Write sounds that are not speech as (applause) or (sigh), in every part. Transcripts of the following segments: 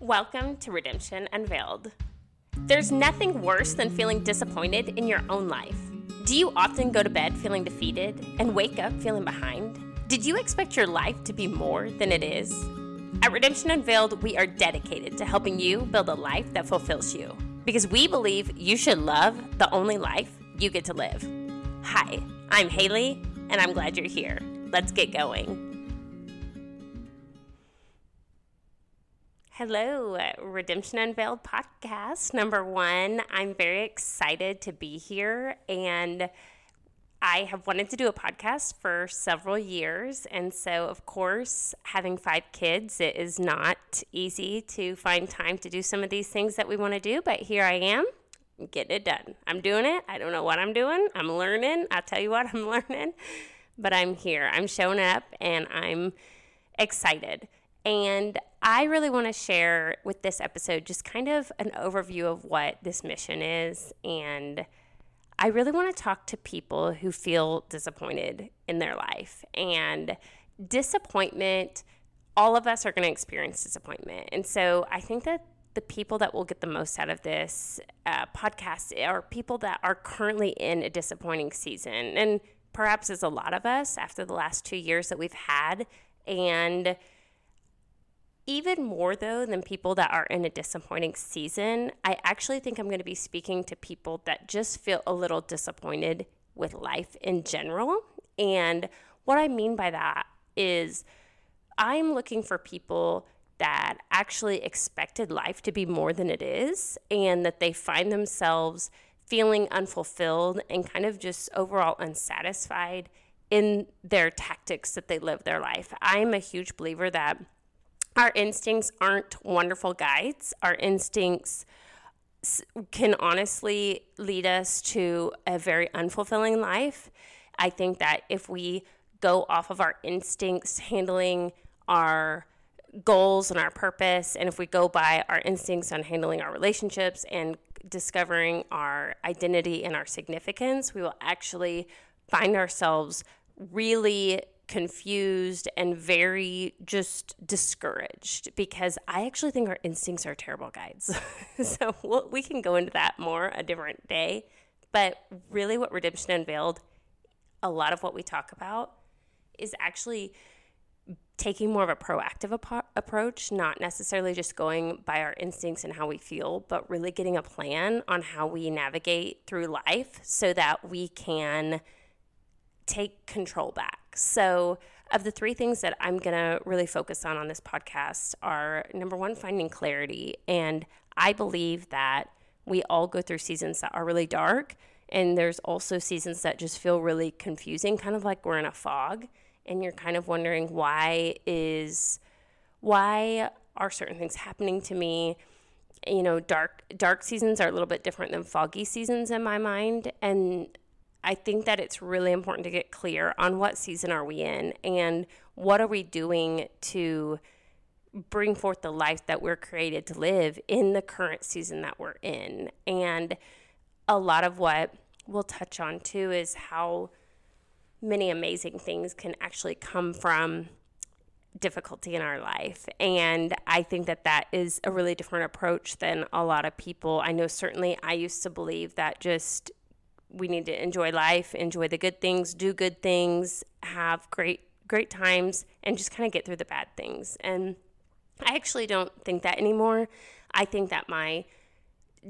Welcome to Redemption Unveiled. There's nothing worse than feeling disappointed in your own life. Do you often go to bed feeling defeated and wake up feeling behind? Did you expect your life to be more than it is? At Redemption Unveiled, we are dedicated to helping you build a life that fulfills you because we believe you should love the only life you get to live. Hi, I'm Haley, and I'm glad you're here. Let's get going. Hello, Redemption Unveiled podcast number one. I'm very excited to be here, and I have wanted to do a podcast for several years. And so, of course, having five kids, it is not easy to find time to do some of these things that we want to do, but here I am. Getting it done. I'm doing it. I don't know what I'm doing. I'm learning. I'll tell you what, I'm (laughs) learning, but I'm here. I'm showing up and I'm excited. And I really want to share with this episode just kind of an overview of what this mission is. And I really want to talk to people who feel disappointed in their life. And disappointment, all of us are going to experience disappointment. And so I think that the people that will get the most out of this uh, podcast are people that are currently in a disappointing season. And perhaps as a lot of us after the last two years that we've had. And even more though than people that are in a disappointing season, I actually think I'm going to be speaking to people that just feel a little disappointed with life in general. And what I mean by that is I'm looking for people that actually expected life to be more than it is and that they find themselves feeling unfulfilled and kind of just overall unsatisfied in their tactics that they live their life. I'm a huge believer that our instincts aren't wonderful guides. Our instincts can honestly lead us to a very unfulfilling life. I think that if we go off of our instincts handling our goals and our purpose, and if we go by our instincts on handling our relationships and discovering our identity and our significance, we will actually find ourselves really confused and very just discouraged because I actually think our instincts are terrible guides. (laughs) so we'll, we can go into that more a different day. But really, what Redemption Unveiled, a lot of what we talk about is actually taking more of a proactive ap- approach, not necessarily just going by our instincts and how we feel, but really getting a plan on how we navigate through life so that we can take control back. So, of the three things that I'm going to really focus on on this podcast are number one, finding clarity. And I believe that we all go through seasons that are really dark. And there's also seasons that just feel really confusing, kind of like we're in a fog. And you're kind of wondering why is, why are certain things happening to me? You know, dark dark seasons are a little bit different than foggy seasons in my mind, and I think that it's really important to get clear on what season are we in and what are we doing to bring forth the life that we're created to live in the current season that we're in. And a lot of what we'll touch on too is how many amazing things can actually come from difficulty in our life. And I think that that is a really different approach than a lot of people. I know certainly I used to believe that just we need to enjoy life, enjoy the good things, do good things, have great great times and just kind of get through the bad things. And I actually don't think that anymore. I think that my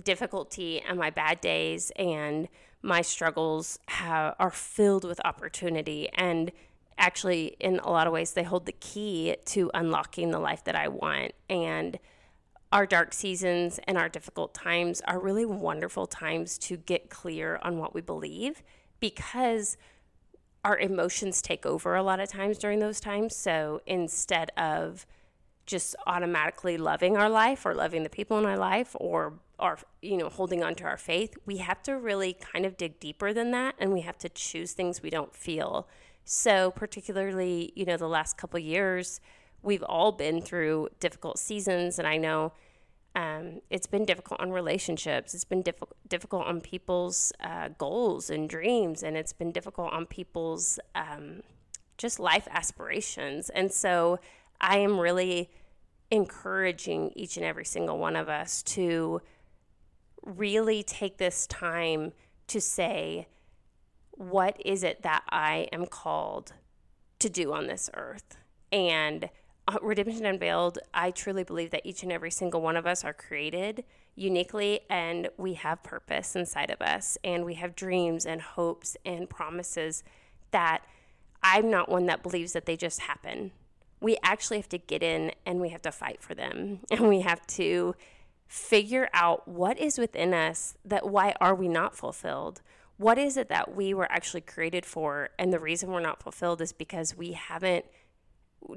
difficulty and my bad days and my struggles have, are filled with opportunity and actually in a lot of ways they hold the key to unlocking the life that I want and our dark seasons and our difficult times are really wonderful times to get clear on what we believe because our emotions take over a lot of times during those times. So instead of just automatically loving our life or loving the people in our life or our you know holding on to our faith we have to really kind of dig deeper than that and we have to choose things we don't feel so particularly you know the last couple years we've all been through difficult seasons, and I know um, it's been difficult on relationships. It's been diff- difficult on people's uh, goals and dreams, and it's been difficult on people's um, just life aspirations. And so I am really encouraging each and every single one of us to really take this time to say, what is it that I am called to do on this earth? And Uh, Redemption Unveiled, I truly believe that each and every single one of us are created uniquely and we have purpose inside of us and we have dreams and hopes and promises that I'm not one that believes that they just happen. We actually have to get in and we have to fight for them (laughs) and we have to figure out what is within us that why are we not fulfilled? What is it that we were actually created for? And the reason we're not fulfilled is because we haven't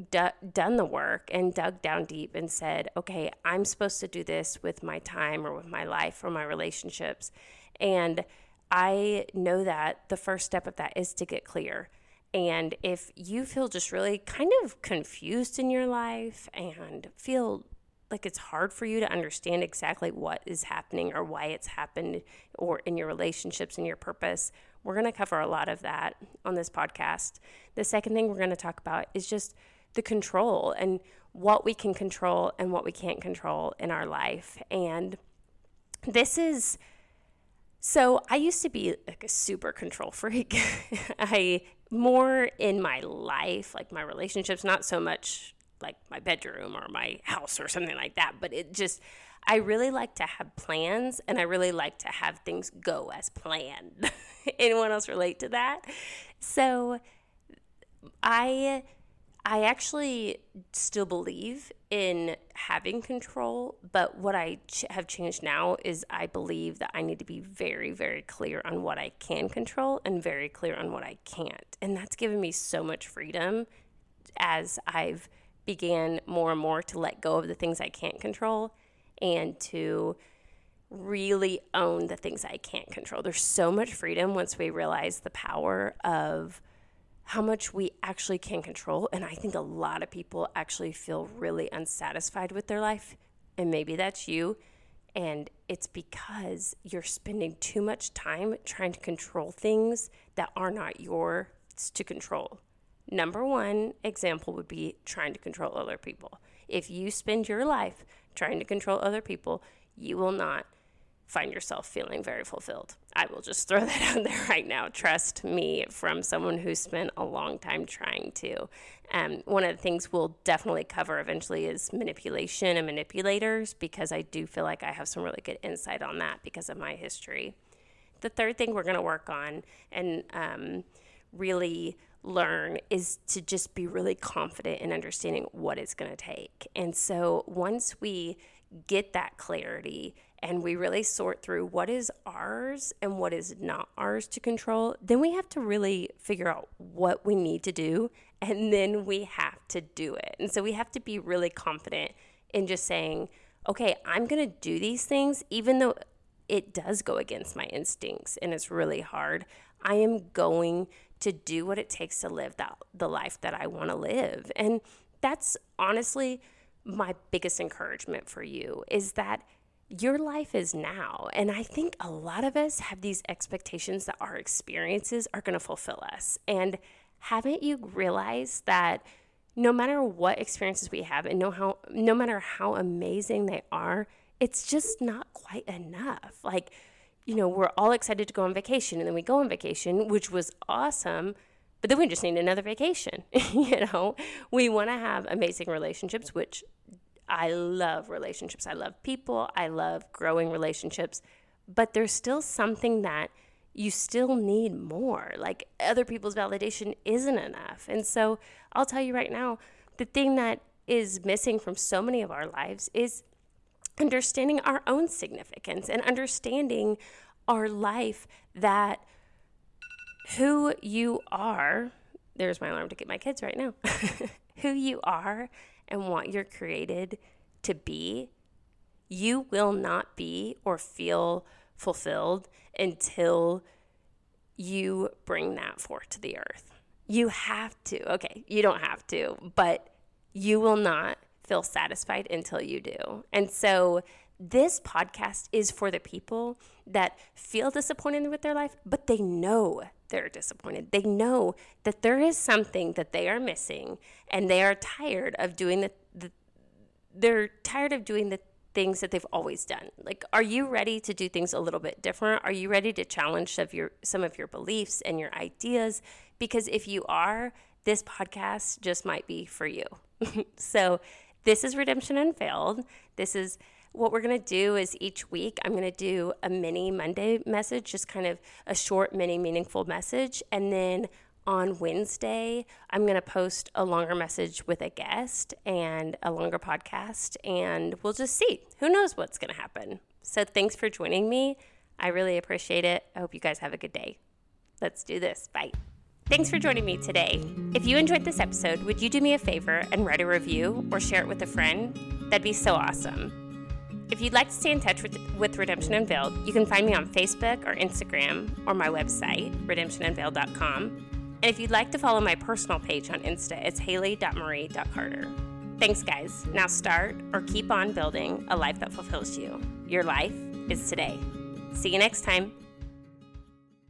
d- done the work and dug down deep and said, okay, I'm supposed to do this with my time or with my life or my relationships. And I know that the first step of that is to get clear. And if you feel just really kind of confused in your life and feel like it's hard for you to understand exactly what is happening or why it's happened or in your relationships and your purpose, we're going to cover a lot of that on this podcast. The second thing we're going to talk about is just the control and what we can control and what we can't control in our life. And this is so I used to be like a super control freak. (laughs) I more in my life, like my relationships, not so much like my bedroom or my house or something like that, but it just I really like to have plans and I really like to have things go as planned. (laughs) (laughs) Anyone else relate to that? So I I actually still believe in having control, but what I ch- have changed now is I believe that I need to be very, very clear on what I can control and very clear on what I can't. And that's given me so much freedom as I've began more and more to let go of the things I can't control and to really own the things I can't control. There's so much freedom once we realize the power of how much we actually can control. And I think a lot of people actually feel really unsatisfied with their life. And maybe that's you. And it's because you're spending too much time trying to control things that are not yours to control. Number one example would be trying to control other people. If you spend your life trying to control other people, you will not find yourself feeling very fulfilled. I will just throw (laughs) that out there right now. Trust me, from someone who spent a long time trying to. Um, one of the things we'll definitely cover eventually is manipulation and manipulators because I do feel like I have some really good insight on that because of my history. The third thing we're going to work on and um, really learn is to just be really confident in understanding what it's going to take. And so once we get that clarity and we really sort through what is ours and what is not ours to control, then we have to really figure out what we need to do and then we have to do it. And so we have to be really confident in just saying, okay, I'm going to do these things, even though it does go against my instincts and it's really hard. I am going to do what it takes to live that, the life that I want to live. And that's honestly my biggest encouragement for you is that your life is now. And I think a lot of us have these expectations that our experiences are going to fulfill us. And haven't you realized that no matter what experiences we have and no how no matter how amazing they are, it's just not quite enough. Like, you know, we're all excited to go on vacation and then we go on vacation, which was awesome, but then we just need another vacation. (laughs) you know, we want to have amazing relationships, which I love relationships. I love people. I love growing relationships. But there's still something that you still need more. Like other people's validation isn't enough. And so I'll tell you right now the thing that is missing from so many of our lives is understanding our own significance and understanding our life that who you are. There's my alarm to get my kids right now. (laughs) who you are and what you're created to be, you will not be or feel fulfilled until you bring that forth to the earth. You have to. Okay, you don't have to, but you will not feel satisfied until you do. And so this podcast is for the people that feel disappointed with their life, but they know they're disappointed. They know that there is something that they are missing and they are tired of doing the, the they're tired of doing the things that they've always done. Like, are you ready to do things a little bit different? Are you ready to challenge some of your, some of your beliefs and your ideas? Because if you are, this podcast just might be for you. (laughs) so, this is Redemption Unveiled. This is what we're going to do is each week I'm going to do a mini Monday message, just kind of a short, mini, meaningful message. And then on Wednesday, I'm going to post a longer message with a guest and a longer podcast, and we'll just see. Who knows what's going to happen? So, thanks for joining me. I really appreciate it. I hope you guys have a good day. Let's do this. Bye. Thanks for joining me today. If you enjoyed this episode, would you do me a favor and write a review or share it with a friend? That'd be so awesome. If you'd like to stay in touch with, with Redemption Unveiled, you can find me on Facebook or Instagram or my website, redemptionunveiled.com. And if you'd like to follow my personal page on Insta, it's haley.marie.carter. Thanks, guys. Now start or keep on building a life that fulfills you. Your life is today. See you next time.